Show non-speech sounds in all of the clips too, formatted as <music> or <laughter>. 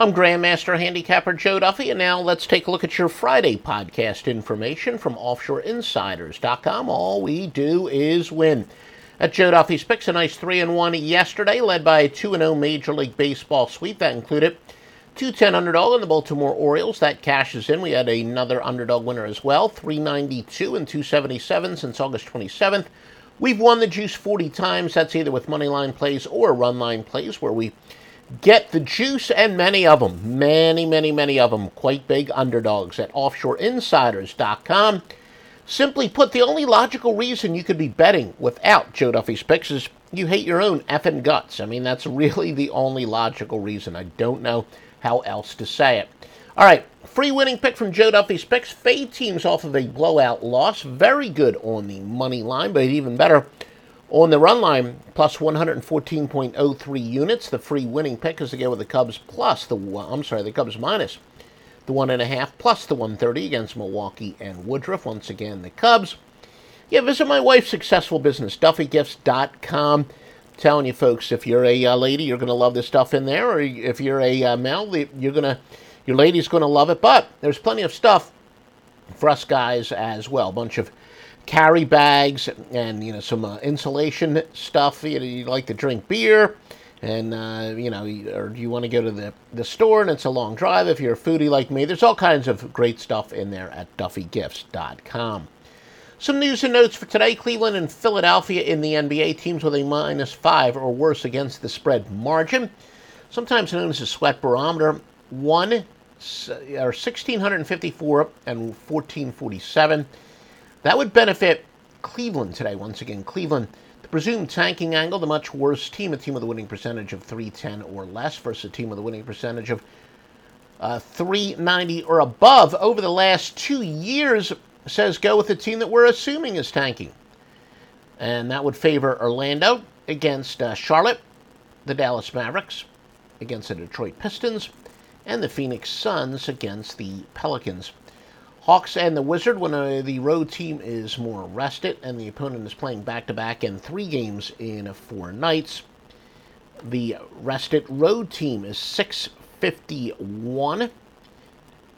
I'm Grandmaster Handicapper Joe Duffy, and now let's take a look at your Friday podcast information from OffshoreInsiders.com. All we do is win. At Joe Duffy's picks, a nice 3 and 1 yesterday, led by a 2 0 Major League Baseball sweep. That included two 10 underdog in the Baltimore Orioles. That cashes in. We had another underdog winner as well, 392 and 277 since August 27th. We've won the juice 40 times. That's either with money line plays or run line plays, where we get the juice and many of them, many, many, many of them, quite big underdogs at offshoreinsiders.com. Simply put, the only logical reason you could be betting without Joe Duffy's picks is you hate your own effing guts. I mean, that's <laughs> really the only logical reason. I don't know how else to say it. All right, free winning pick from Joe Duffy's picks. Fade teams off of a blowout loss. Very good on the money line, but even better on the run line, plus 114.03 units. The free winning pick is to go with the Cubs plus the, I'm sorry, the Cubs minus the one and a half plus the 130 against Milwaukee and Woodruff. Once again, the Cubs. Yeah, visit my wife's successful business, DuffyGifts.com. Telling you folks, if you're a uh, lady, you're going to love this stuff in there, or if you're a uh, male, you're going to, your lady's going to love it. But there's plenty of stuff for us guys as well. A bunch of carry bags and you know some uh, insulation stuff. You, know, you like to drink beer and uh, you know, or do you want to go to the, the store and it's a long drive if you're a foodie like me. There's all kinds of great stuff in there at DuffyGifts.com. Some news and notes for today Cleveland and Philadelphia in the NBA, teams with a minus five or worse against the spread margin, sometimes known as a sweat barometer. One or 1654 and 1447. That would benefit Cleveland today. Once again, Cleveland the Presumed tanking angle, the much worse team, a team with a winning percentage of 310 or less versus a team with a winning percentage of uh, 390 or above over the last two years says go with the team that we're assuming is tanking. And that would favor Orlando against uh, Charlotte, the Dallas Mavericks against the Detroit Pistons, and the Phoenix Suns against the Pelicans. Hawks and the Wizard when uh, the road team is more rested and the opponent is playing back to back in three games in four nights. The rested road team is 651, uh,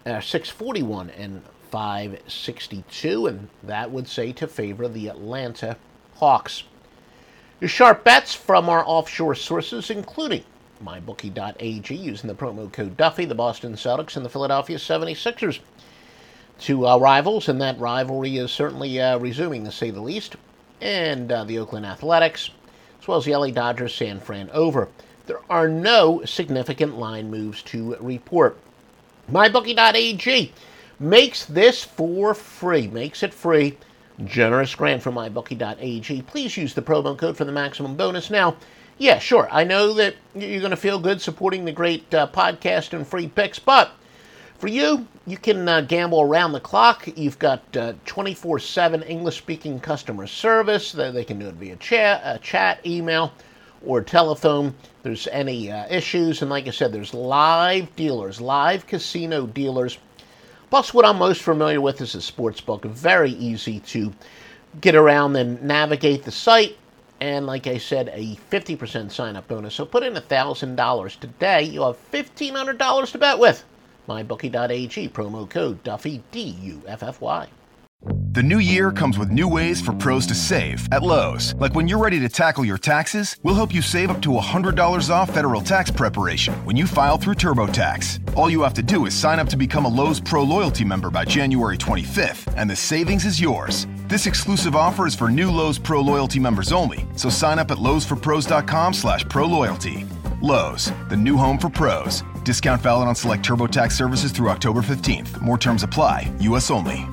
641 and 562, and that would say to favor the Atlanta Hawks. Your sharp bets from our offshore sources, including mybookie.ag, using the promo code Duffy, the Boston Celtics, and the Philadelphia 76ers to uh, rivals, and that rivalry is certainly uh, resuming, to say the least. And uh, the Oakland Athletics, as well as the LA Dodgers San Fran over. There are no significant line moves to report. MyBookie.ag makes this for free, makes it free. Generous grant from MyBookie.ag. Please use the promo code for the maximum bonus. Now, yeah, sure, I know that you're going to feel good supporting the great uh, podcast and free picks, but for you, you can uh, gamble around the clock. You've got 24 uh, 7 English speaking customer service. They can do it via chat, uh, chat email, or telephone. There's any uh, issues. And like I said, there's live dealers, live casino dealers. Plus, what I'm most familiar with is a sports book. Very easy to get around and navigate the site. And like I said, a 50% sign up bonus. So put in $1,000 today. You'll have $1,500 to bet with mybookie.ag, promo code Duffy, D U F F Y. The new year comes with new ways for pros to save at Lowe's. Like when you're ready to tackle your taxes, we'll help you save up to $100 off federal tax preparation when you file through TurboTax. All you have to do is sign up to become a Lowe's Pro Loyalty member by January 25th, and the savings is yours. This exclusive offer is for new Lowe's Pro Loyalty members only, so sign up at lowesforpros.com slash proloyalty. Lowe's, the new home for pros. Discount valid on select TurboTax services through October 15th. More terms apply. U.S. only.